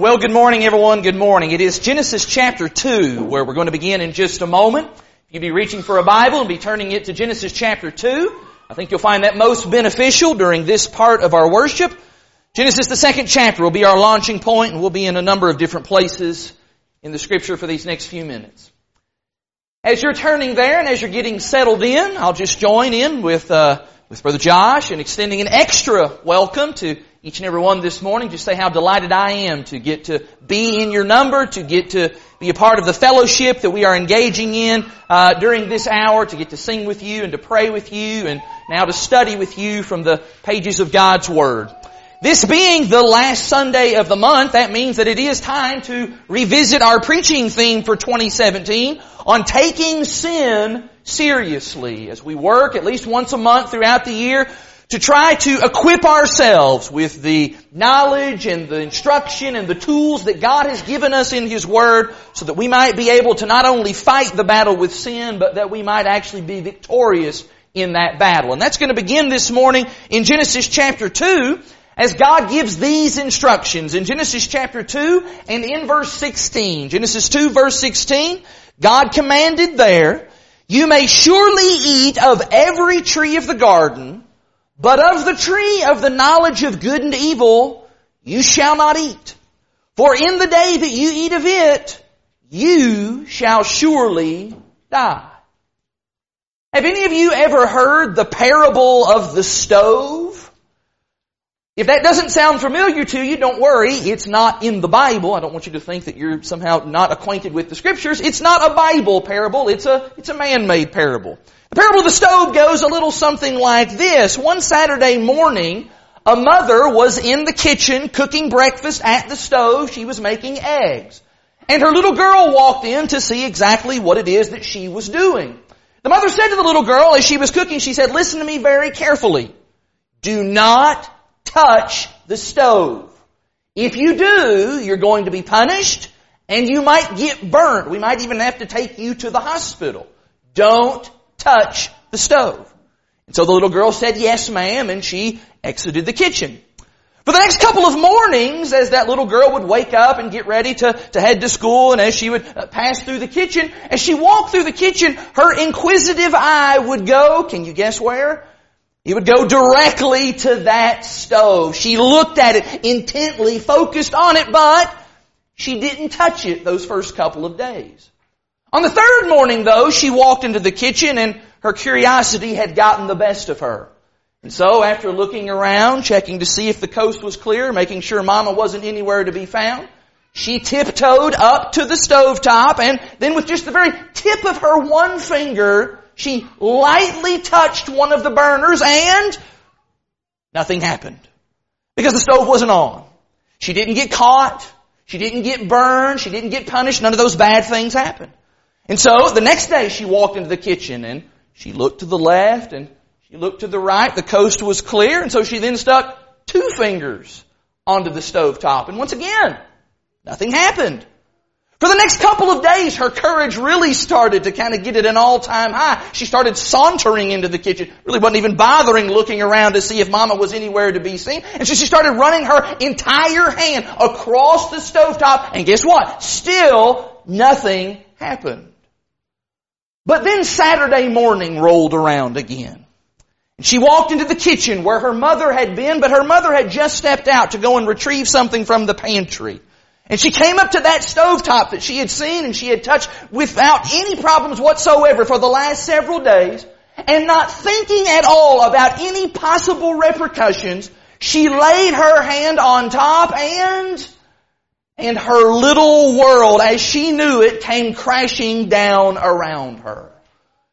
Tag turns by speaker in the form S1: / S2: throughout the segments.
S1: Well, good morning, everyone. Good morning. It is Genesis chapter 2, where we're going to begin in just a moment. You'll be reaching for a Bible and be turning it to Genesis chapter 2. I think you'll find that most beneficial during this part of our worship. Genesis, the second chapter, will be our launching point, and we'll be in a number of different places in the scripture for these next few minutes. As you're turning there and as you're getting settled in, I'll just join in with, uh, with Brother Josh and extending an extra welcome to each and every one this morning. Just say how delighted I am to get to be in your number, to get to be a part of the fellowship that we are engaging in uh, during this hour, to get to sing with you and to pray with you, and now to study with you from the pages of God's Word. This being the last Sunday of the month, that means that it is time to revisit our preaching theme for 2017 on taking sin seriously as we work at least once a month throughout the year to try to equip ourselves with the knowledge and the instruction and the tools that God has given us in His Word so that we might be able to not only fight the battle with sin, but that we might actually be victorious in that battle. And that's going to begin this morning in Genesis chapter 2 as God gives these instructions in Genesis chapter 2 and in verse 16. Genesis 2 verse 16, God commanded there, you may surely eat of every tree of the garden, but of the tree of the knowledge of good and evil, you shall not eat. For in the day that you eat of it, you shall surely die. Have any of you ever heard the parable of the stove? If that doesn't sound familiar to you, don't worry. It's not in the Bible. I don't want you to think that you're somehow not acquainted with the scriptures. It's not a Bible parable. It's a, it's a man-made parable. The parable of the stove goes a little something like this. One Saturday morning, a mother was in the kitchen cooking breakfast at the stove. She was making eggs. And her little girl walked in to see exactly what it is that she was doing. The mother said to the little girl as she was cooking, she said, listen to me very carefully. Do not touch the stove. If you do, you're going to be punished and you might get burnt. We might even have to take you to the hospital. Don't touch the stove. And so the little girl said, yes ma'am, and she exited the kitchen. For the next couple of mornings, as that little girl would wake up and get ready to, to head to school, and as she would uh, pass through the kitchen, as she walked through the kitchen, her inquisitive eye would go, can you guess where? It would go directly to that stove. She looked at it intently, focused on it, but she didn't touch it those first couple of days. On the third morning though, she walked into the kitchen and her curiosity had gotten the best of her. And so after looking around, checking to see if the coast was clear, making sure mama wasn't anywhere to be found, she tiptoed up to the stove top and then with just the very tip of her one finger, she lightly touched one of the burners and nothing happened. Because the stove wasn't on. She didn't get caught. She didn't get burned. She didn't get punished. None of those bad things happened. And so the next day she walked into the kitchen and she looked to the left and she looked to the right. The coast was clear and so she then stuck two fingers onto the stove top. And once again, nothing happened. For the next couple of days, her courage really started to kind of get at an all-time high. She started sauntering into the kitchen, really wasn't even bothering looking around to see if mama was anywhere to be seen. And so she started running her entire hand across the stovetop, and guess what? Still nothing happened. But then Saturday morning rolled around again. And she walked into the kitchen where her mother had been, but her mother had just stepped out to go and retrieve something from the pantry. And she came up to that stovetop that she had seen and she had touched without any problems whatsoever for the last several days. And not thinking at all about any possible repercussions, she laid her hand on top and, and her little world as she knew it came crashing down around her.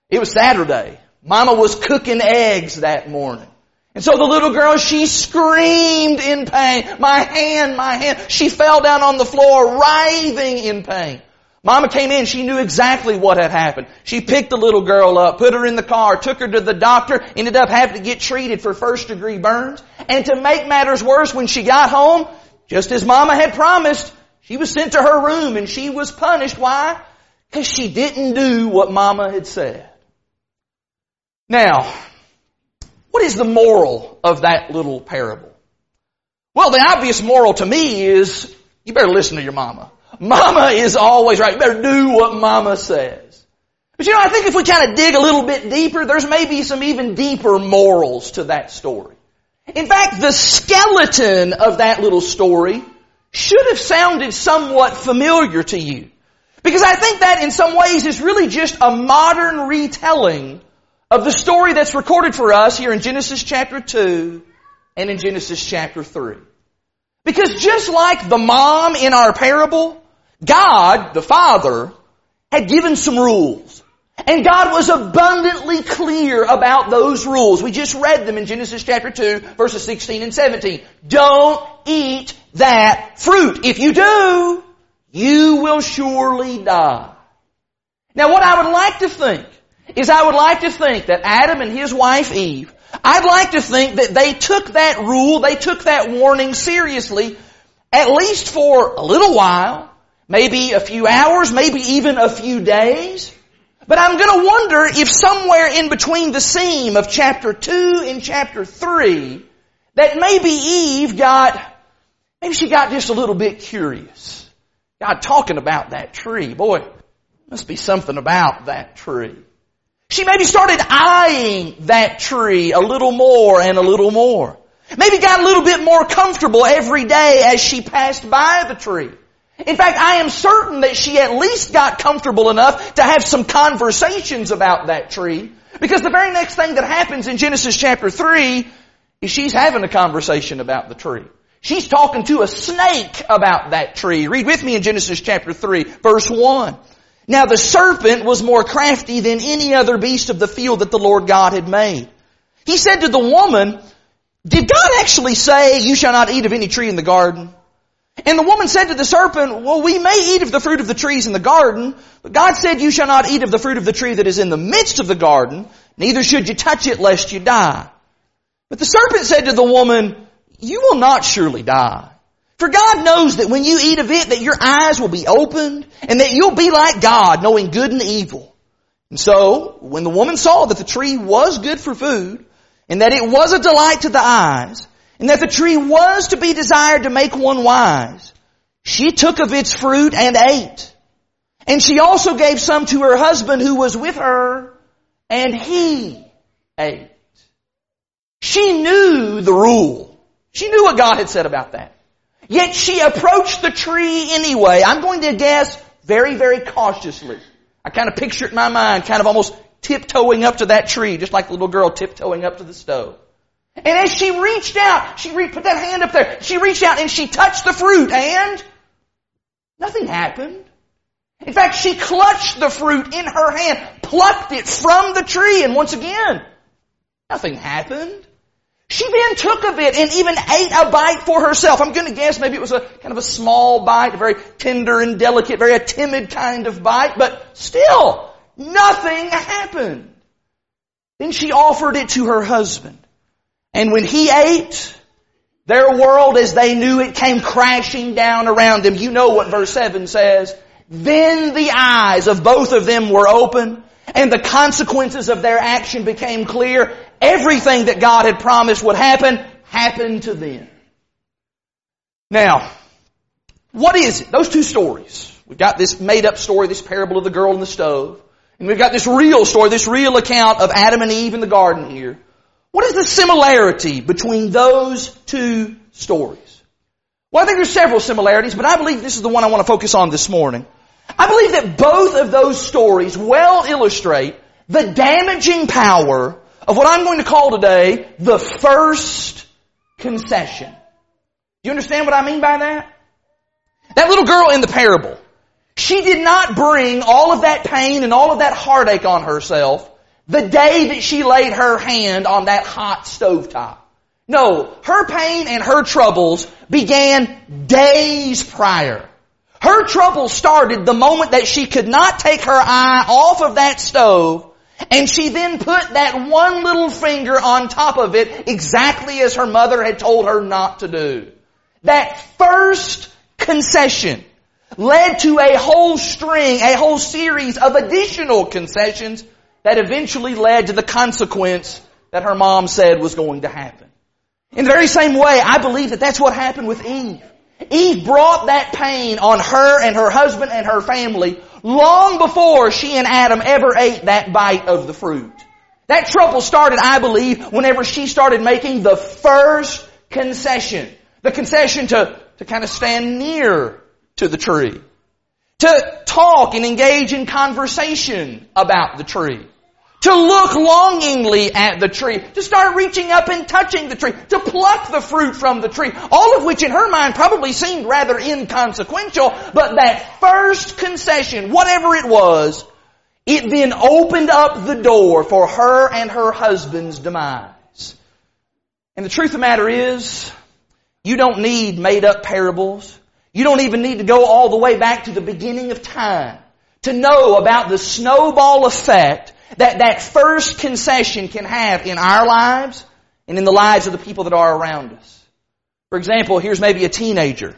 S1: It was Saturday. Mama was cooking eggs that morning. And so the little girl, she screamed in pain. My hand, my hand. She fell down on the floor, writhing in pain. Mama came in, she knew exactly what had happened. She picked the little girl up, put her in the car, took her to the doctor, ended up having to get treated for first degree burns. And to make matters worse, when she got home, just as Mama had promised, she was sent to her room and she was punished. Why? Because she didn't do what Mama had said. Now, what is the moral of that little parable? Well, the obvious moral to me is You better listen to your mama. Mama is always right. You better do what mama says. But you know, I think if we kind of dig a little bit deeper, there's maybe some even deeper morals to that story. In fact, the skeleton of that little story should have sounded somewhat familiar to you. Because I think that in some ways is really just a modern retelling of the story that's recorded for us here in Genesis chapter 2 and in Genesis chapter 3. Because just like the mom in our parable, God, the Father, had given some rules. And God was abundantly clear about those rules. We just read them in Genesis chapter 2 verses 16 and 17. Don't eat that fruit. If you do, you will surely die. Now what I would like to think is I would like to think that Adam and his wife Eve, I'd like to think that they took that rule, they took that warning seriously, at least for a little while, maybe a few hours, maybe even a few days. But I'm going to wonder if somewhere in between the seam of chapter 2 and chapter 3, that maybe Eve got, maybe she got just a little bit curious. God talking about that tree. Boy, must be something about that tree. She maybe started eyeing that tree a little more and a little more. Maybe got a little bit more comfortable every day as she passed by the tree. In fact, I am certain that she at least got comfortable enough to have some conversations about that tree. Because the very next thing that happens in Genesis chapter 3 is she's having a conversation about the tree. She's talking to a snake about that tree. Read with me in Genesis chapter 3, verse 1. Now the serpent was more crafty than any other beast of the field that the Lord God had made. He said to the woman, did God actually say, you shall not eat of any tree in the garden? And the woman said to the serpent, well, we may eat of the fruit of the trees in the garden, but God said you shall not eat of the fruit of the tree that is in the midst of the garden, neither should you touch it lest you die. But the serpent said to the woman, you will not surely die. For God knows that when you eat of it, that your eyes will be opened, and that you'll be like God, knowing good and evil. And so, when the woman saw that the tree was good for food, and that it was a delight to the eyes, and that the tree was to be desired to make one wise, she took of its fruit and ate. And she also gave some to her husband who was with her, and he ate. She knew the rule. She knew what God had said about that. Yet she approached the tree anyway. I'm going to guess very, very cautiously. I kind of picture it in my mind, kind of almost tiptoeing up to that tree, just like the little girl tiptoeing up to the stove. And as she reached out, she re- put that hand up there. She reached out and she touched the fruit and nothing happened. In fact, she clutched the fruit in her hand, plucked it from the tree, and once again, nothing happened. She then took of it and even ate a bite for herself. I'm going to guess maybe it was a kind of a small bite, a very tender and delicate, very a timid kind of bite, but still, nothing happened. Then she offered it to her husband. And when he ate, their world as they knew it came crashing down around them. You know what verse 7 says. Then the eyes of both of them were open and the consequences of their action became clear. Everything that God had promised would happen, happened to them. Now, what is it? Those two stories. We've got this made up story, this parable of the girl in the stove. And we've got this real story, this real account of Adam and Eve in the garden here. What is the similarity between those two stories? Well, I think there's several similarities, but I believe this is the one I want to focus on this morning. I believe that both of those stories well illustrate the damaging power of what I'm going to call today the first concession. Do you understand what I mean by that? That little girl in the parable, she did not bring all of that pain and all of that heartache on herself the day that she laid her hand on that hot stovetop. No, her pain and her troubles began days prior. Her trouble started the moment that she could not take her eye off of that stove and she then put that one little finger on top of it exactly as her mother had told her not to do. That first concession led to a whole string, a whole series of additional concessions that eventually led to the consequence that her mom said was going to happen. In the very same way, I believe that that's what happened with Eve. Eve brought that pain on her and her husband and her family long before she and Adam ever ate that bite of the fruit. That trouble started, I believe, whenever she started making the first concession. The concession to, to kind of stand near to the tree. To talk and engage in conversation about the tree. To look longingly at the tree. To start reaching up and touching the tree. To pluck the fruit from the tree. All of which in her mind probably seemed rather inconsequential, but that first concession, whatever it was, it then opened up the door for her and her husband's demise. And the truth of the matter is, you don't need made up parables. You don't even need to go all the way back to the beginning of time to know about the snowball effect that that first concession can have in our lives and in the lives of the people that are around us. For example, here's maybe a teenager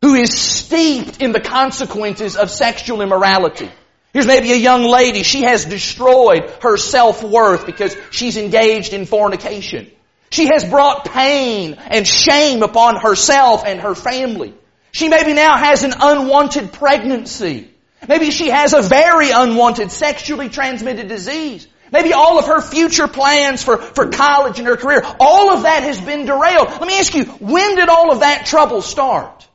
S1: who is steeped in the consequences of sexual immorality. Here's maybe a young lady. She has destroyed her self-worth because she's engaged in fornication. She has brought pain and shame upon herself and her family. She maybe now has an unwanted pregnancy. Maybe she has a very unwanted sexually transmitted disease. Maybe all of her future plans for, for college and her career, all of that has been derailed. Let me ask you, when did all of that trouble start?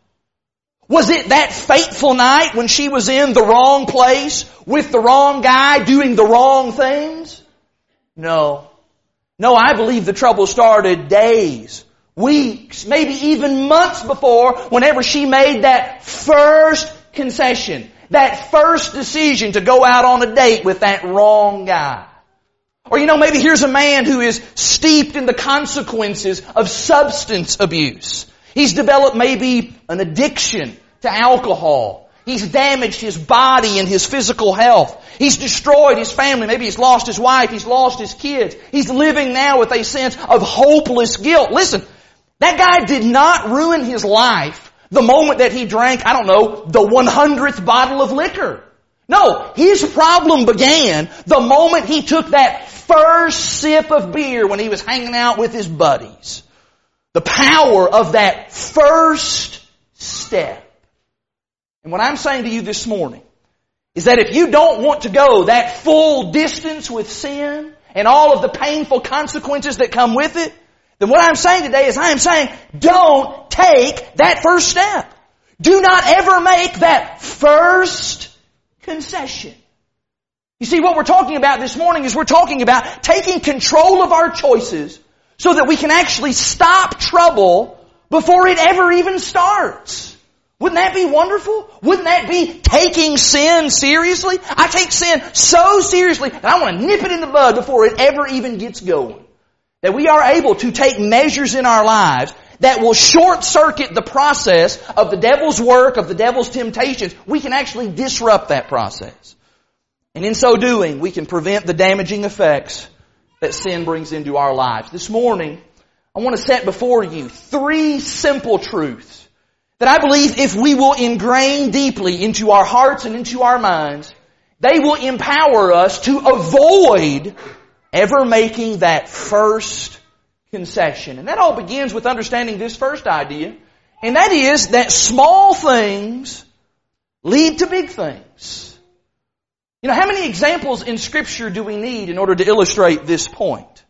S1: Was it that fateful night when she was in the wrong place with the wrong guy doing the wrong things? No. No, I believe the trouble started days, weeks, maybe even months before whenever she made that first concession, that first decision to go out on a date with that wrong guy. Or you know, maybe here's a man who is steeped in the consequences of substance abuse. He's developed maybe an addiction to alcohol. He's damaged his body and his physical health. He's destroyed his family. Maybe he's lost his wife. He's lost his kids. He's living now with a sense of hopeless guilt. Listen, that guy did not ruin his life the moment that he drank, I don't know, the 100th bottle of liquor. No, his problem began the moment he took that first sip of beer when he was hanging out with his buddies. The power of that first step. And what I'm saying to you this morning is that if you don't want to go that full distance with sin and all of the painful consequences that come with it, then what I'm saying today is I am saying don't take that first step. Do not ever make that first concession. You see, what we're talking about this morning is we're talking about taking control of our choices so that we can actually stop trouble before it ever even starts. Wouldn't that be wonderful? Wouldn't that be taking sin seriously? I take sin so seriously that I want to nip it in the bud before it ever even gets going. That we are able to take measures in our lives that will short circuit the process of the devil's work, of the devil's temptations. We can actually disrupt that process. And in so doing, we can prevent the damaging effects that sin brings into our lives. This morning, I want to set before you three simple truths that I believe if we will ingrain deeply into our hearts and into our minds, they will empower us to avoid ever making that first concession. And that all begins with understanding this first idea, and that is that small things lead to big things. You know, how many examples in scripture do we need in order to illustrate this point?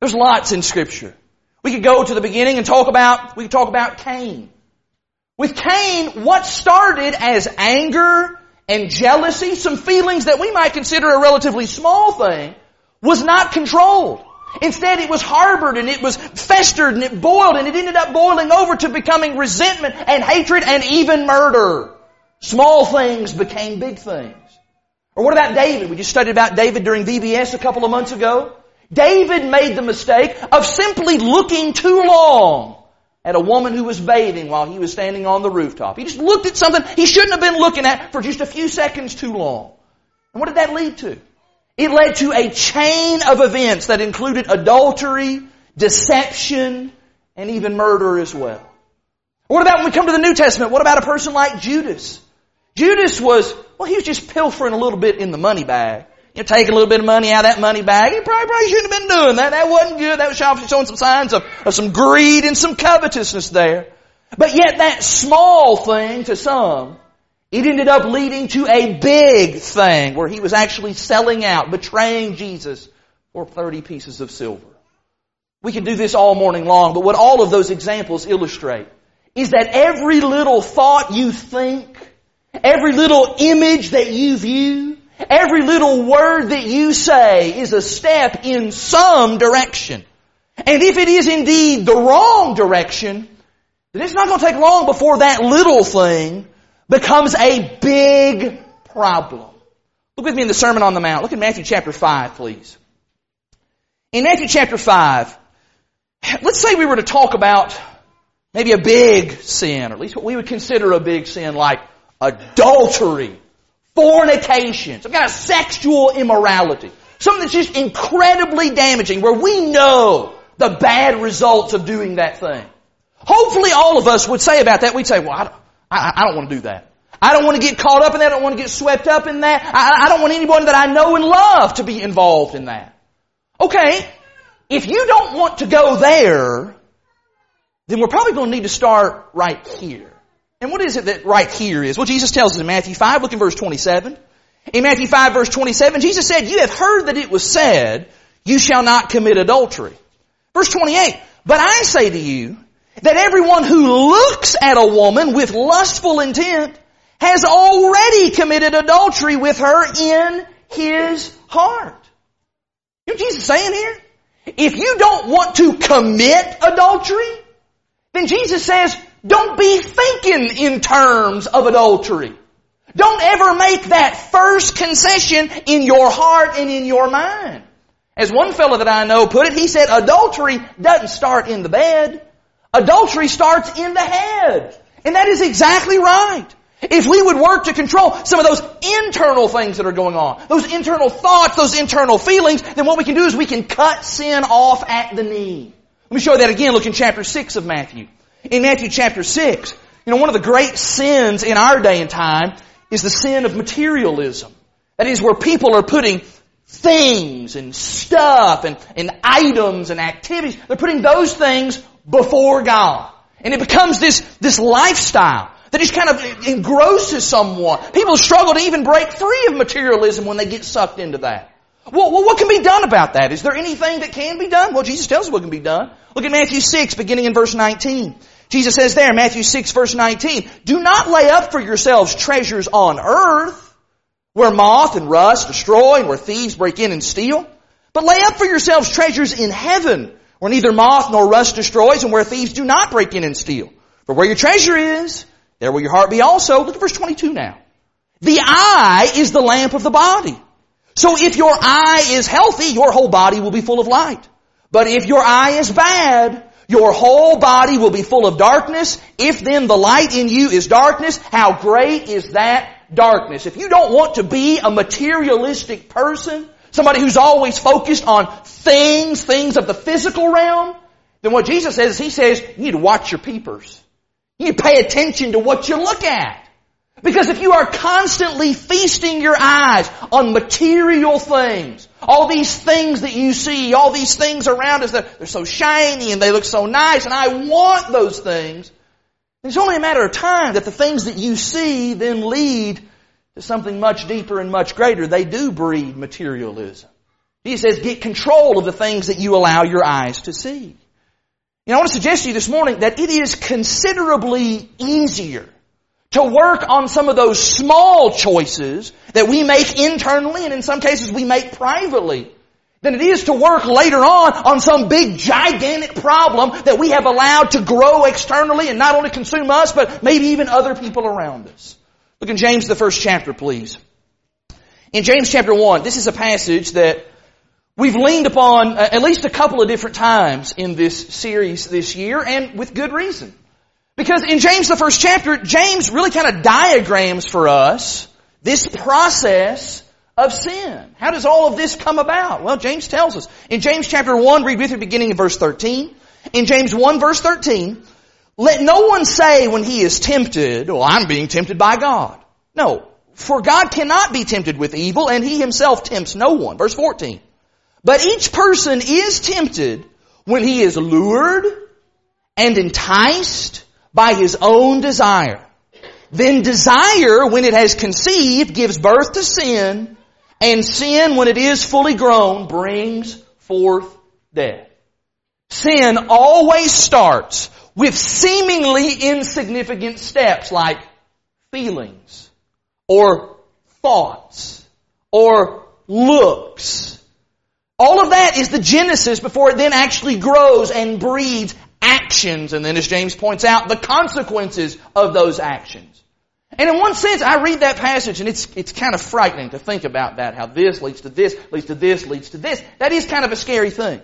S1: There's lots in scripture. We could go to the beginning and talk about, we could talk about Cain. With Cain, what started as anger and jealousy, some feelings that we might consider a relatively small thing, was not controlled. Instead, it was harbored and it was festered and it boiled and it ended up boiling over to becoming resentment and hatred and even murder. Small things became big things. Or what about David? We just studied about David during VBS a couple of months ago. David made the mistake of simply looking too long at a woman who was bathing while he was standing on the rooftop. He just looked at something he shouldn't have been looking at for just a few seconds too long. And what did that lead to? It led to a chain of events that included adultery, deception, and even murder as well. What about when we come to the New Testament? What about a person like Judas? Judas was, well, he was just pilfering a little bit in the money bag. You know, taking a little bit of money out of that money bag. He probably, probably shouldn't have been doing that. That wasn't good. That was showing some signs of, of some greed and some covetousness there. But yet that small thing to some, it ended up leading to a big thing where he was actually selling out, betraying Jesus for 30 pieces of silver. We can do this all morning long, but what all of those examples illustrate is that every little thought you think, every little image that you view, every little word that you say is a step in some direction. And if it is indeed the wrong direction, then it's not going to take long before that little thing becomes a big problem. Look with me in the Sermon on the Mount. Look at Matthew chapter 5, please. In Matthew chapter 5, let's say we were to talk about maybe a big sin, or at least what we would consider a big sin, like adultery, fornication, some kind of sexual immorality. Something that's just incredibly damaging, where we know the bad results of doing that thing. Hopefully all of us would say about that, we'd say, well, I I don't want to do that. I don't want to get caught up in that. I don't want to get swept up in that. I, I don't want anyone that I know and love to be involved in that. Okay, if you don't want to go there, then we're probably going to need to start right here. And what is it that right here is? Well, Jesus tells us in Matthew 5, look in verse 27. In Matthew 5 verse 27, Jesus said, You have heard that it was said, You shall not commit adultery. Verse 28, But I say to you, that everyone who looks at a woman with lustful intent has already committed adultery with her in his heart. You know what Jesus is saying here? If you don't want to commit adultery, then Jesus says, don't be thinking in terms of adultery. Don't ever make that first concession in your heart and in your mind. As one fellow that I know put it, he said adultery doesn't start in the bed. Adultery starts in the head. And that is exactly right. If we would work to control some of those internal things that are going on, those internal thoughts, those internal feelings, then what we can do is we can cut sin off at the knee. Let me show you that again. Look in chapter 6 of Matthew. In Matthew chapter 6, you know, one of the great sins in our day and time is the sin of materialism. That is where people are putting things and stuff and, and items and activities, they're putting those things before God. And it becomes this, this lifestyle that just kind of engrosses someone. People struggle to even break free of materialism when they get sucked into that. Well, well, what can be done about that? Is there anything that can be done? Well, Jesus tells us what can be done. Look at Matthew 6, beginning in verse 19. Jesus says there, Matthew 6, verse 19, Do not lay up for yourselves treasures on earth, where moth and rust destroy and where thieves break in and steal. But lay up for yourselves treasures in heaven, where neither moth nor rust destroys and where thieves do not break in and steal. For where your treasure is, there will your heart be also. Look at verse 22 now. The eye is the lamp of the body. So if your eye is healthy, your whole body will be full of light. But if your eye is bad, your whole body will be full of darkness. If then the light in you is darkness, how great is that darkness? If you don't want to be a materialistic person, somebody who's always focused on things, things of the physical realm, then what Jesus says is He says, you need to watch your peepers. You need to pay attention to what you look at. Because if you are constantly feasting your eyes on material things, all these things that you see, all these things around us that they're so shiny and they look so nice and I want those things, it's only a matter of time that the things that you see then lead to something much deeper and much greater. They do breed materialism. He says, get control of the things that you allow your eyes to see. Know, I want to suggest to you this morning that it is considerably easier to work on some of those small choices that we make internally and in some cases we make privately than it is to work later on on some big gigantic problem that we have allowed to grow externally and not only consume us but maybe even other people around us. Look in James, the first chapter, please. In James chapter 1, this is a passage that we've leaned upon uh, at least a couple of different times in this series this year, and with good reason. Because in James, the first chapter, James really kind of diagrams for us this process of sin. How does all of this come about? Well, James tells us. In James chapter 1, read with me beginning in verse 13. In James 1 verse 13, let no one say when he is tempted, oh, I'm being tempted by God. No. For God cannot be tempted with evil, and he himself tempts no one. Verse 14. But each person is tempted when he is lured and enticed by his own desire. Then desire, when it has conceived, gives birth to sin, and sin, when it is fully grown, brings forth death. Sin always starts with seemingly insignificant steps like feelings or thoughts or looks. All of that is the genesis before it then actually grows and breeds actions. And then as James points out, the consequences of those actions. And in one sense, I read that passage and it's, it's kind of frightening to think about that, how this leads to this, leads to this, leads to this. That is kind of a scary thing.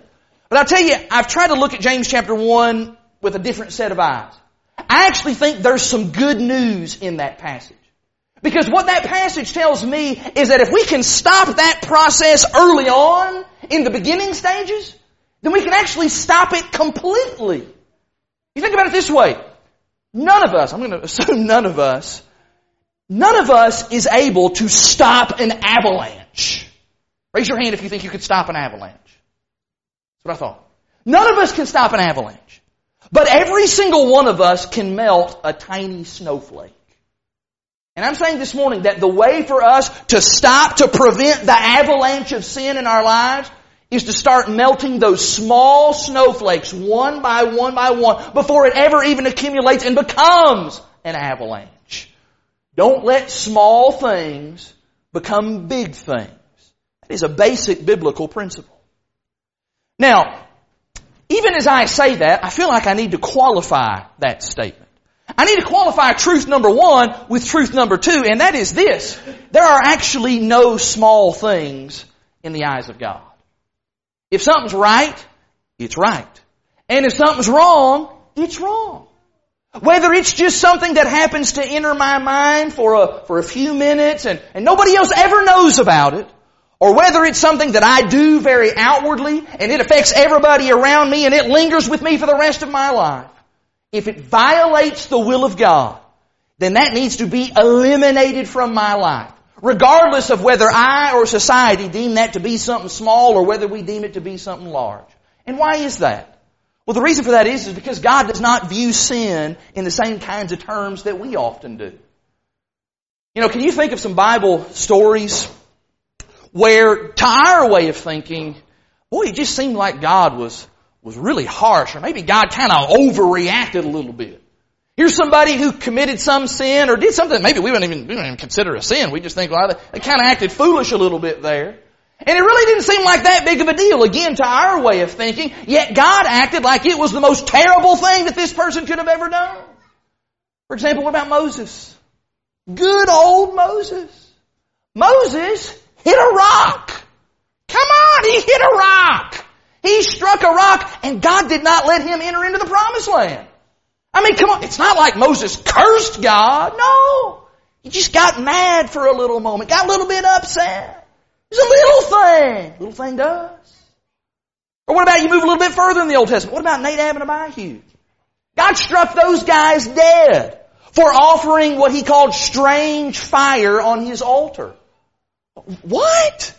S1: But I'll tell you, I've tried to look at James chapter 1 with a different set of eyes. I actually think there's some good news in that passage. Because what that passage tells me is that if we can stop that process early on, in the beginning stages, then we can actually stop it completely. You think about it this way. None of us, I'm going to assume none of us, none of us is able to stop an avalanche. Raise your hand if you think you could stop an avalanche. That's what I thought. None of us can stop an avalanche. But every single one of us can melt a tiny snowflake. And I'm saying this morning that the way for us to stop, to prevent the avalanche of sin in our lives is to start melting those small snowflakes one by one by one before it ever even accumulates and becomes an avalanche. Don't let small things become big things. That is a basic biblical principle. Now, even as I say that, I feel like I need to qualify that statement. I need to qualify truth number one with truth number two, and that is this. There are actually no small things in the eyes of God. If something's right, it's right. And if something's wrong, it's wrong. Whether it's just something that happens to enter my mind for a, for a few minutes and, and nobody else ever knows about it, or whether it's something that I do very outwardly and it affects everybody around me and it lingers with me for the rest of my life. If it violates the will of God, then that needs to be eliminated from my life. Regardless of whether I or society deem that to be something small or whether we deem it to be something large. And why is that? Well, the reason for that is, is because God does not view sin in the same kinds of terms that we often do. You know, can you think of some Bible stories where to our way of thinking, boy, it just seemed like God was, was really harsh, or maybe God kind of overreacted a little bit. Here's somebody who committed some sin or did something maybe we wouldn't even, we don't even consider a sin. We just think, well, they, kind of acted foolish a little bit there. And it really didn't seem like that big of a deal, again, to our way of thinking, yet God acted like it was the most terrible thing that this person could have ever done. For example, what about Moses? Good old Moses. Moses hit a rock. Come on, he hit a rock. He struck a rock and God did not let him enter into the promised land. I mean, come on, it's not like Moses cursed God. No. He just got mad for a little moment, got a little bit upset. It's a little thing. Little thing does. Or what about you move a little bit further in the Old Testament? What about Nadab and Abihu? God struck those guys dead for offering what he called strange fire on his altar. What?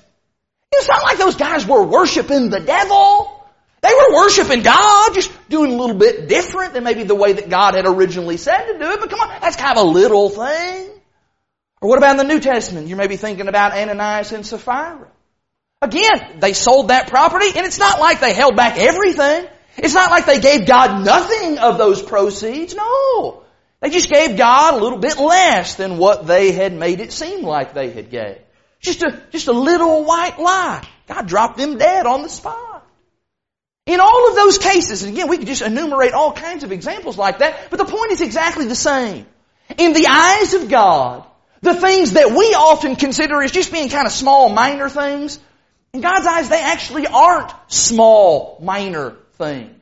S1: It's not like those guys were worshiping the devil. They were worshiping God, just doing a little bit different than maybe the way that God had originally said to do it. But come on, that's kind of a little thing. Or what about in the New Testament? You may be thinking about Ananias and Sapphira. Again, they sold that property and it's not like they held back everything. It's not like they gave God nothing of those proceeds. No. They just gave God a little bit less than what they had made it seem like they had gave. Just a, just a little white lie. God dropped them dead on the spot. In all of those cases, and again, we could just enumerate all kinds of examples like that, but the point is exactly the same. In the eyes of God, the things that we often consider as just being kind of small, minor things, in God's eyes, they actually aren't small, minor things.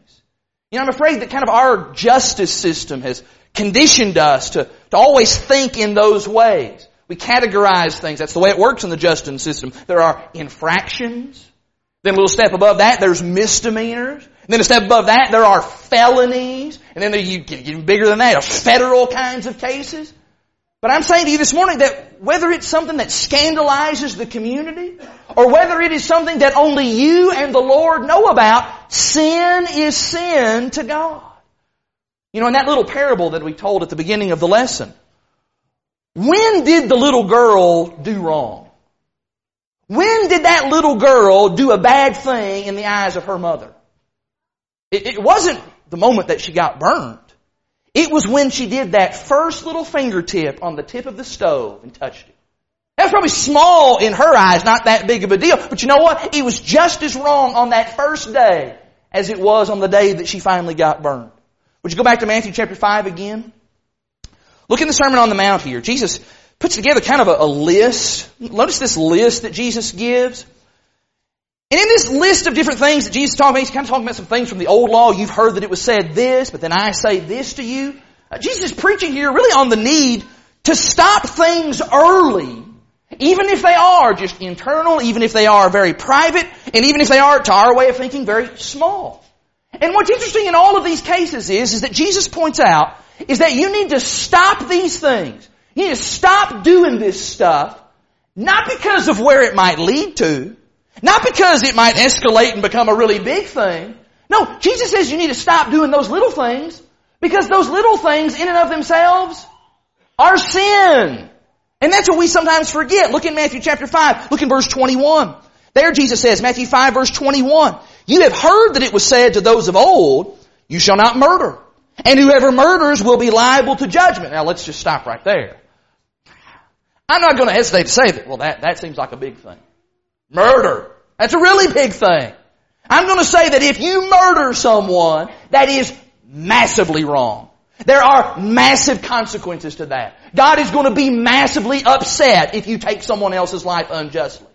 S1: You know, I'm afraid that kind of our justice system has conditioned us to, to always think in those ways. We categorize things. That's the way it works in the justice system. There are infractions. Then a little step above that, there's misdemeanors. And then a step above that, there are felonies. And then you get even bigger than that, federal kinds of cases. But I'm saying to you this morning that whether it's something that scandalizes the community, or whether it is something that only you and the Lord know about, sin is sin to God. You know, in that little parable that we told at the beginning of the lesson, when did the little girl do wrong? When did that little girl do a bad thing in the eyes of her mother? It, it wasn't the moment that she got burned. It was when she did that first little fingertip on the tip of the stove and touched it. That was probably small in her eyes, not that big of a deal. But you know what? It was just as wrong on that first day as it was on the day that she finally got burned. Would you go back to Matthew chapter 5 again? Look in the Sermon on the Mount here. Jesus puts together kind of a, a list. Notice this list that Jesus gives. And in this list of different things that Jesus talking about, he's kind of talking about some things from the old law. You've heard that it was said this, but then I say this to you. Uh, Jesus is preaching here really on the need to stop things early, even if they are just internal, even if they are very private, and even if they are, to our way of thinking, very small. And what's interesting in all of these cases is, is that Jesus points out is that you need to stop these things. You need to stop doing this stuff, not because of where it might lead to, not because it might escalate and become a really big thing. No, Jesus says you need to stop doing those little things because those little things in and of themselves are sin. And that's what we sometimes forget. Look in Matthew chapter 5. Look in verse 21. There Jesus says, Matthew 5 verse 21, You have heard that it was said to those of old, You shall not murder. And whoever murders will be liable to judgment. Now let's just stop right there. I'm not going to hesitate to say that, well that, that seems like a big thing. Murder. That's a really big thing. I'm going to say that if you murder someone, that is massively wrong. There are massive consequences to that. God is going to be massively upset if you take someone else's life unjustly.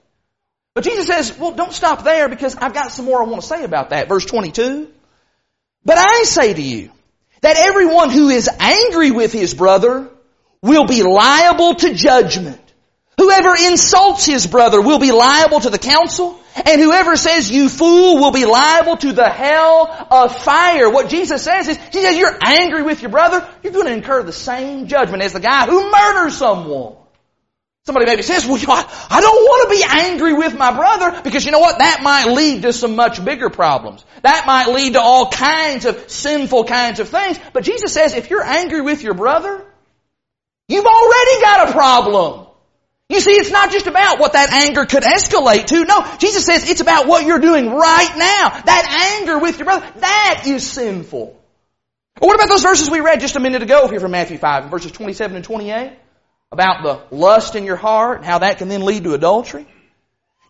S1: But Jesus says, well, don't stop there because I've got some more I want to say about that. Verse 22. But I say to you that everyone who is angry with his brother will be liable to judgment. Whoever insults his brother will be liable to the council, and whoever says you fool will be liable to the hell of fire. What Jesus says is, He says you're angry with your brother, you're going to incur the same judgment as the guy who murders someone. Somebody maybe says, well, I don't want to be angry with my brother because you know what? That might lead to some much bigger problems. That might lead to all kinds of sinful kinds of things. But Jesus says, if you're angry with your brother, you've already got a problem. You see, it's not just about what that anger could escalate to. No, Jesus says it's about what you're doing right now. That anger with your brother, that is sinful. Or what about those verses we read just a minute ago here from Matthew 5, verses 27 and 28? About the lust in your heart and how that can then lead to adultery.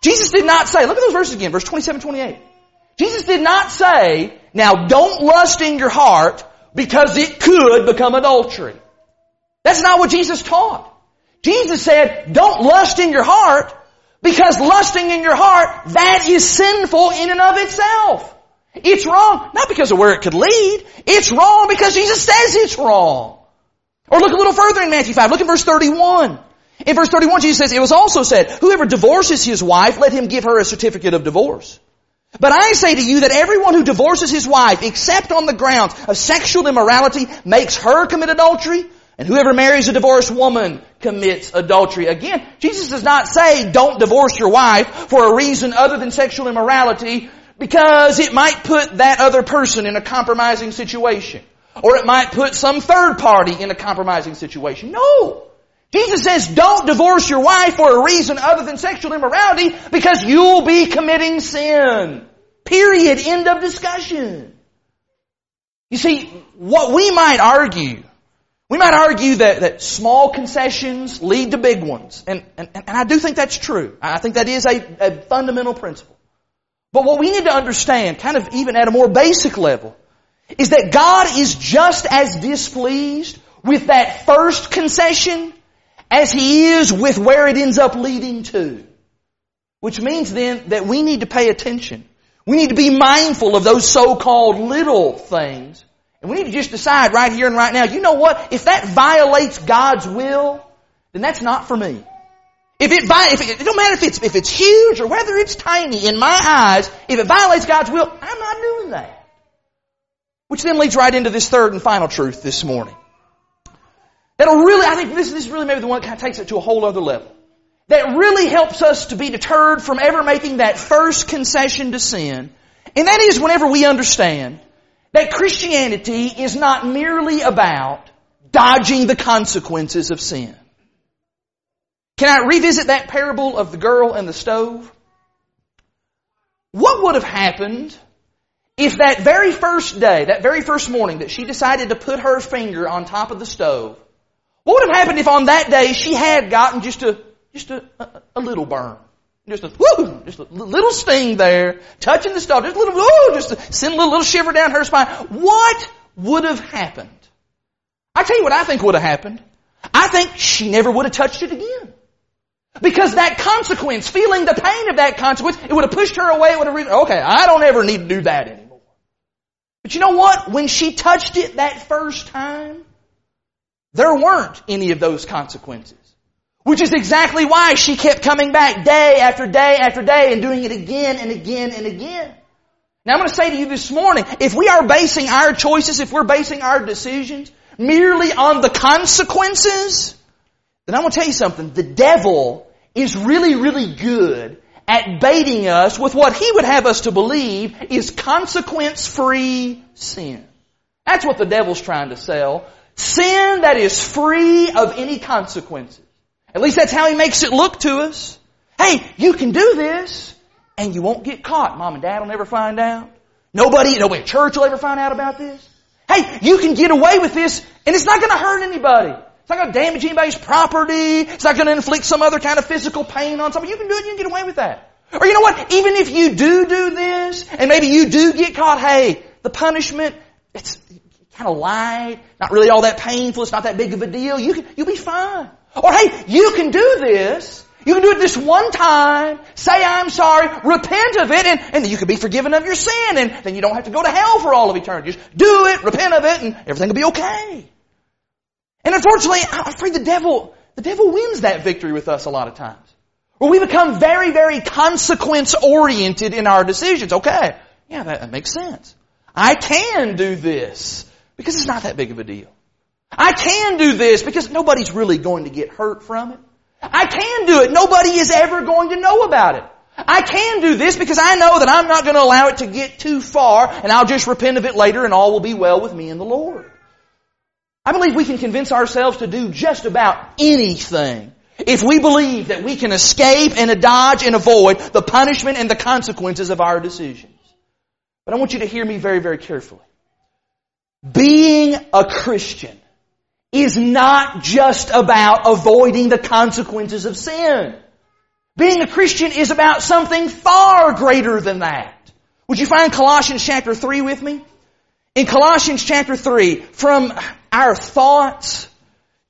S1: Jesus did not say, look at those verses again, verse 27 28. Jesus did not say, now don't lust in your heart because it could become adultery. That's not what Jesus taught. Jesus said, don't lust in your heart because lusting in your heart, that is sinful in and of itself. It's wrong, not because of where it could lead. It's wrong because Jesus says it's wrong. Or look a little further in Matthew 5. Look at verse 31. In verse 31, Jesus says, it was also said, whoever divorces his wife, let him give her a certificate of divorce. But I say to you that everyone who divorces his wife, except on the grounds of sexual immorality, makes her commit adultery, and whoever marries a divorced woman commits adultery. Again, Jesus does not say don't divorce your wife for a reason other than sexual immorality because it might put that other person in a compromising situation. Or it might put some third party in a compromising situation. No! Jesus says don't divorce your wife for a reason other than sexual immorality because you'll be committing sin. Period. End of discussion. You see, what we might argue we might argue that, that small concessions lead to big ones. And, and, and I do think that's true. I think that is a, a fundamental principle. But what we need to understand, kind of even at a more basic level, is that God is just as displeased with that first concession as He is with where it ends up leading to. Which means then that we need to pay attention. We need to be mindful of those so-called little things and we need to just decide right here and right now, you know what? If that violates God's will, then that's not for me. If it, if it, it don't matter if it's, if it's huge or whether it's tiny in my eyes, if it violates God's will, I'm not doing that. Which then leads right into this third and final truth this morning. That'll really, I think this, this is really maybe the one that kind of takes it to a whole other level. That really helps us to be deterred from ever making that first concession to sin. And that is whenever we understand that Christianity is not merely about dodging the consequences of sin. Can I revisit that parable of the girl and the stove? What would have happened if that very first day, that very first morning that she decided to put her finger on top of the stove, what would have happened if on that day she had gotten just a, just a, a, a little burn? Just a, whoo, just a little sting there, touching the stuff, just a little, whoo, just a, send a little, little shiver down her spine. What would have happened? I tell you what I think would have happened. I think she never would have touched it again. Because that consequence, feeling the pain of that consequence, it would have pushed her away. It would have, okay, I don't ever need to do that anymore. But you know what? When she touched it that first time, there weren't any of those consequences. Which is exactly why she kept coming back day after day after day and doing it again and again and again. Now I'm going to say to you this morning, if we are basing our choices, if we're basing our decisions merely on the consequences, then I'm going to tell you something. The devil is really, really good at baiting us with what he would have us to believe is consequence-free sin. That's what the devil's trying to sell. Sin that is free of any consequences. At least that's how he makes it look to us. Hey, you can do this and you won't get caught. Mom and dad will never find out. Nobody, nobody at church will ever find out about this. Hey, you can get away with this and it's not going to hurt anybody. It's not going to damage anybody's property. It's not going to inflict some other kind of physical pain on somebody. You can do it. You can get away with that. Or you know what? Even if you do do this and maybe you do get caught, hey, the punishment, it's kind of light, not really all that painful. It's not that big of a deal. You can, you'll be fine. Or hey, you can do this. You can do it this one time, say I'm sorry, repent of it, and, and you can be forgiven of your sin, and then you don't have to go to hell for all of eternity. Just do it, repent of it, and everything will be okay. And unfortunately, I'm afraid the devil, the devil wins that victory with us a lot of times. Where we become very, very consequence oriented in our decisions. Okay, yeah, that, that makes sense. I can do this because it's not that big of a deal. I can do this because nobody's really going to get hurt from it. I can do it. Nobody is ever going to know about it. I can do this because I know that I'm not going to allow it to get too far and I'll just repent of it later and all will be well with me and the Lord. I believe we can convince ourselves to do just about anything if we believe that we can escape and dodge and avoid the punishment and the consequences of our decisions. But I want you to hear me very, very carefully. Being a Christian is not just about avoiding the consequences of sin. Being a Christian is about something far greater than that. Would you find Colossians chapter 3 with me? In Colossians chapter 3, from our thoughts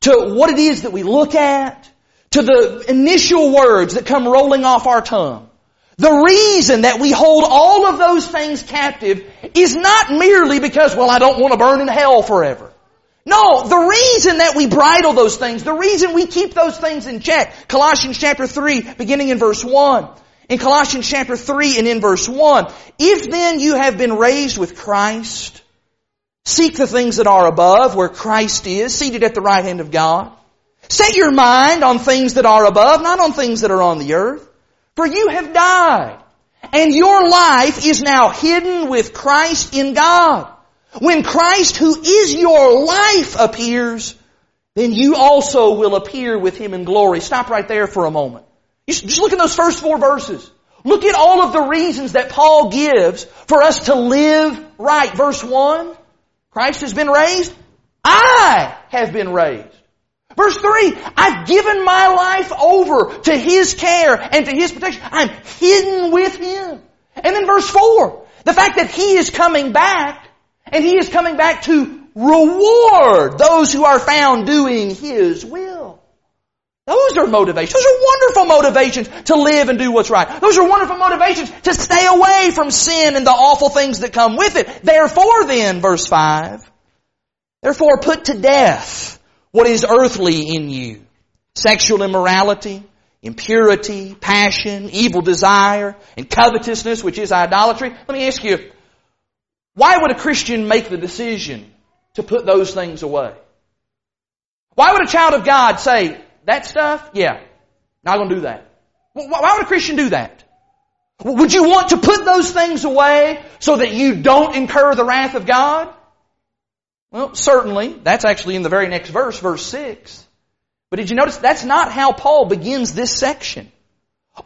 S1: to what it is that we look at, to the initial words that come rolling off our tongue. The reason that we hold all of those things captive is not merely because, well, I don't want to burn in hell forever. No, the reason that we bridle those things, the reason we keep those things in check, Colossians chapter 3, beginning in verse 1. In Colossians chapter 3 and in verse 1, if then you have been raised with Christ, seek the things that are above, where Christ is, seated at the right hand of God. Set your mind on things that are above, not on things that are on the earth. For you have died, and your life is now hidden with Christ in God. When Christ, who is your life, appears, then you also will appear with Him in glory. Stop right there for a moment. Just look at those first four verses. Look at all of the reasons that Paul gives for us to live right. Verse 1, Christ has been raised. I have been raised. Verse 3, I've given my life over to His care and to His protection. I'm hidden with Him. And then verse 4, the fact that He is coming back and He is coming back to reward those who are found doing His will. Those are motivations. Those are wonderful motivations to live and do what's right. Those are wonderful motivations to stay away from sin and the awful things that come with it. Therefore then, verse 5, therefore put to death what is earthly in you. Sexual immorality, impurity, passion, evil desire, and covetousness, which is idolatry. Let me ask you, why would a Christian make the decision to put those things away? Why would a child of God say, that stuff? Yeah, not gonna do that. Why would a Christian do that? Would you want to put those things away so that you don't incur the wrath of God? Well, certainly. That's actually in the very next verse, verse 6. But did you notice that's not how Paul begins this section?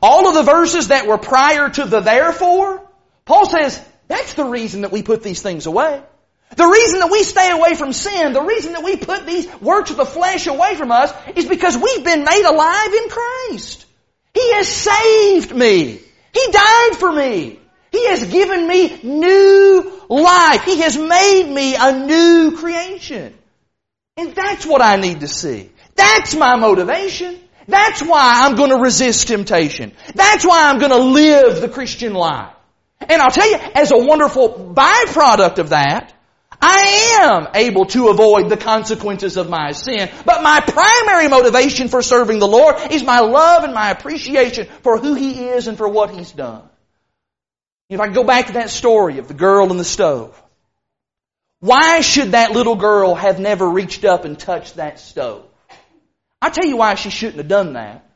S1: All of the verses that were prior to the therefore, Paul says, that's the reason that we put these things away. The reason that we stay away from sin, the reason that we put these works of the flesh away from us is because we've been made alive in Christ. He has saved me. He died for me. He has given me new life. He has made me a new creation. And that's what I need to see. That's my motivation. That's why I'm going to resist temptation. That's why I'm going to live the Christian life. And I'll tell you, as a wonderful byproduct of that, I am able to avoid the consequences of my sin. But my primary motivation for serving the Lord is my love and my appreciation for who He is and for what He's done. If I go back to that story of the girl in the stove, why should that little girl have never reached up and touched that stove? I'll tell you why she shouldn't have done that.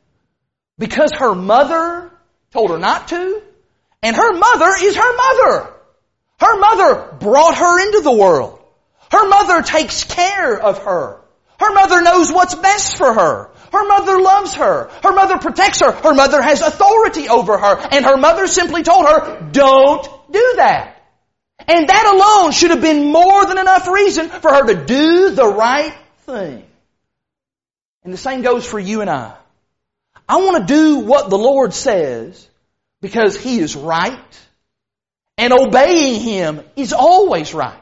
S1: Because her mother told her not to, and her mother is her mother. Her mother brought her into the world. Her mother takes care of her. Her mother knows what's best for her. Her mother loves her. Her mother protects her. Her mother has authority over her. And her mother simply told her, don't do that. And that alone should have been more than enough reason for her to do the right thing. And the same goes for you and I. I want to do what the Lord says because He is right and obeying Him is always right.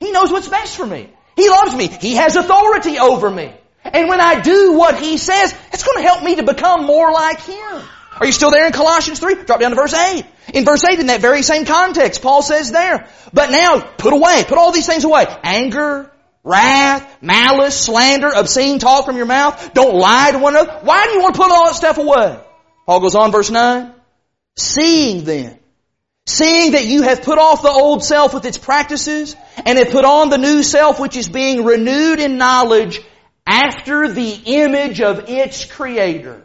S1: He knows what's best for me. He loves me. He has authority over me. And when I do what He says, it's going to help me to become more like Him. Are you still there in Colossians 3? Drop down to verse 8. In verse 8, in that very same context, Paul says there, but now put away, put all these things away. Anger, wrath, malice, slander, obscene talk from your mouth. Don't lie to one another. Why do you want to put all that stuff away? Paul goes on, verse 9. Seeing then Seeing that you have put off the old self with its practices and have put on the new self which is being renewed in knowledge after the image of its creator.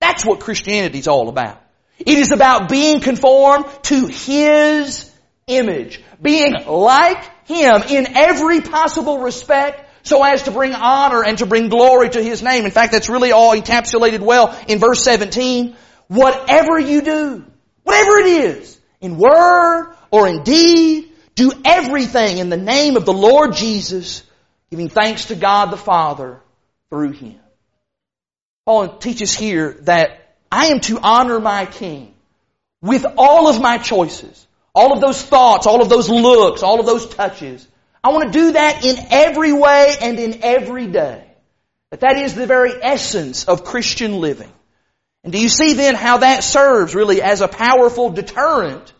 S1: That's what Christianity is all about. It is about being conformed to His image. Being like Him in every possible respect so as to bring honor and to bring glory to His name. In fact, that's really all encapsulated well in verse 17. Whatever you do, whatever it is, in word or in deed, do everything in the name of the Lord Jesus, giving thanks to God the Father through Him. Paul teaches here that I am to honor my King with all of my choices, all of those thoughts, all of those looks, all of those touches. I want to do that in every way and in every day. That that is the very essence of Christian living. And do you see then how that serves really as a powerful deterrent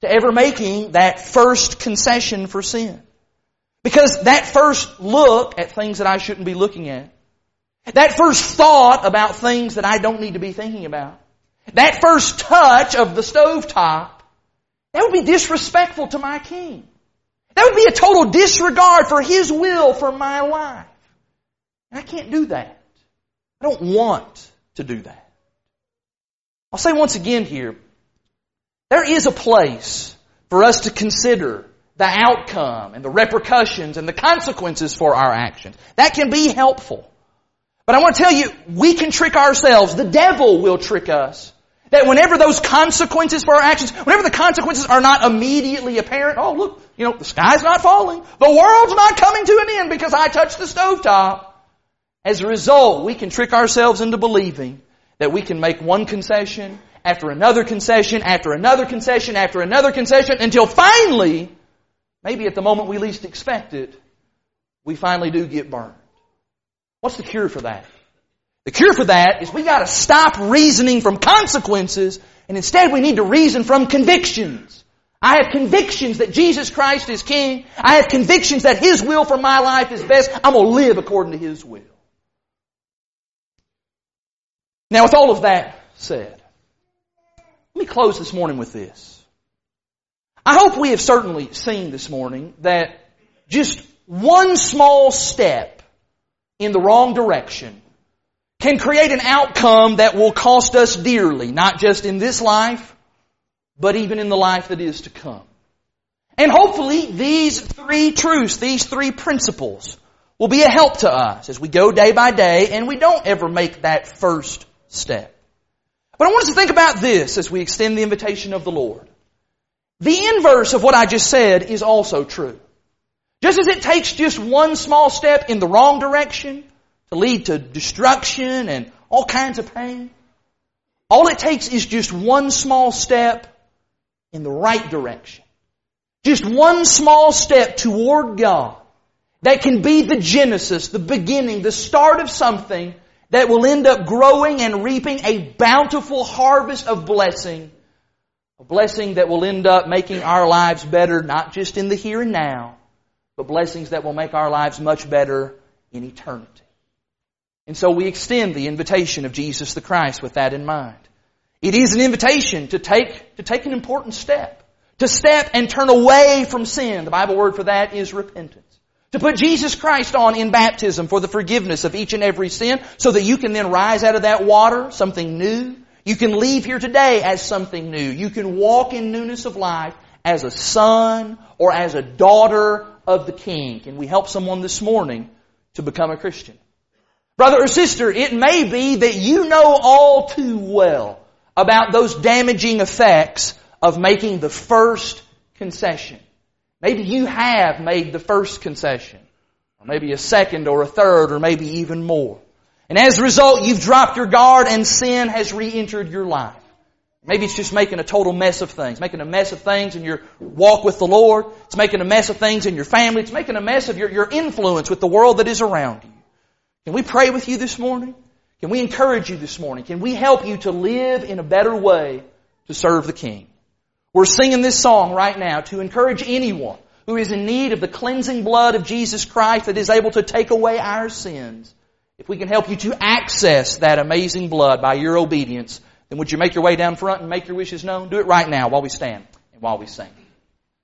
S1: to ever making that first concession for sin? Because that first look at things that I shouldn't be looking at, that first thought about things that I don't need to be thinking about, that first touch of the stovetop, that would be disrespectful to my king. That would be a total disregard for his will for my life. And I can't do that. I don't want to do that. I'll say once again here, there is a place for us to consider the outcome and the repercussions and the consequences for our actions. That can be helpful. But I want to tell you, we can trick ourselves. The devil will trick us. That whenever those consequences for our actions, whenever the consequences are not immediately apparent, oh look, you know, the sky's not falling. The world's not coming to an end because I touched the stovetop. As a result, we can trick ourselves into believing that we can make one concession after another concession after another concession after another concession until finally, maybe at the moment we least expect it, we finally do get burned. What's the cure for that? The cure for that is we gotta stop reasoning from consequences and instead we need to reason from convictions. I have convictions that Jesus Christ is King. I have convictions that His will for my life is best. I'm gonna live according to His will. Now, with all of that said, let me close this morning with this. I hope we have certainly seen this morning that just one small step in the wrong direction can create an outcome that will cost us dearly, not just in this life, but even in the life that is to come. And hopefully these three truths, these three principles will be a help to us as we go day by day and we don't ever make that first step. But I want us to think about this as we extend the invitation of the Lord. The inverse of what I just said is also true. Just as it takes just one small step in the wrong direction to lead to destruction and all kinds of pain, all it takes is just one small step in the right direction. Just one small step toward God that can be the genesis, the beginning, the start of something that will end up growing and reaping a bountiful harvest of blessing. A blessing that will end up making our lives better, not just in the here and now, but blessings that will make our lives much better in eternity. And so we extend the invitation of Jesus the Christ with that in mind. It is an invitation to take, to take an important step. To step and turn away from sin. The Bible word for that is repentance. To put Jesus Christ on in baptism for the forgiveness of each and every sin so that you can then rise out of that water, something new. You can leave here today as something new. You can walk in newness of life as a son or as a daughter of the King. Can we help someone this morning to become a Christian? Brother or sister, it may be that you know all too well about those damaging effects of making the first concession. Maybe you have made the first concession, or maybe a second or a third, or maybe even more. And as a result, you've dropped your guard and sin has re-entered your life. Maybe it's just making a total mess of things. Making a mess of things in your walk with the Lord. It's making a mess of things in your family. It's making a mess of your, your influence with the world that is around you. Can we pray with you this morning? Can we encourage you this morning? Can we help you to live in a better way to serve the King? We're singing this song right now to encourage anyone who is in need of the cleansing blood of Jesus Christ that is able to take away our sins. If we can help you to access that amazing blood by your obedience, then would you make your way down front and make your wishes known? Do it right now while we stand and while we sing.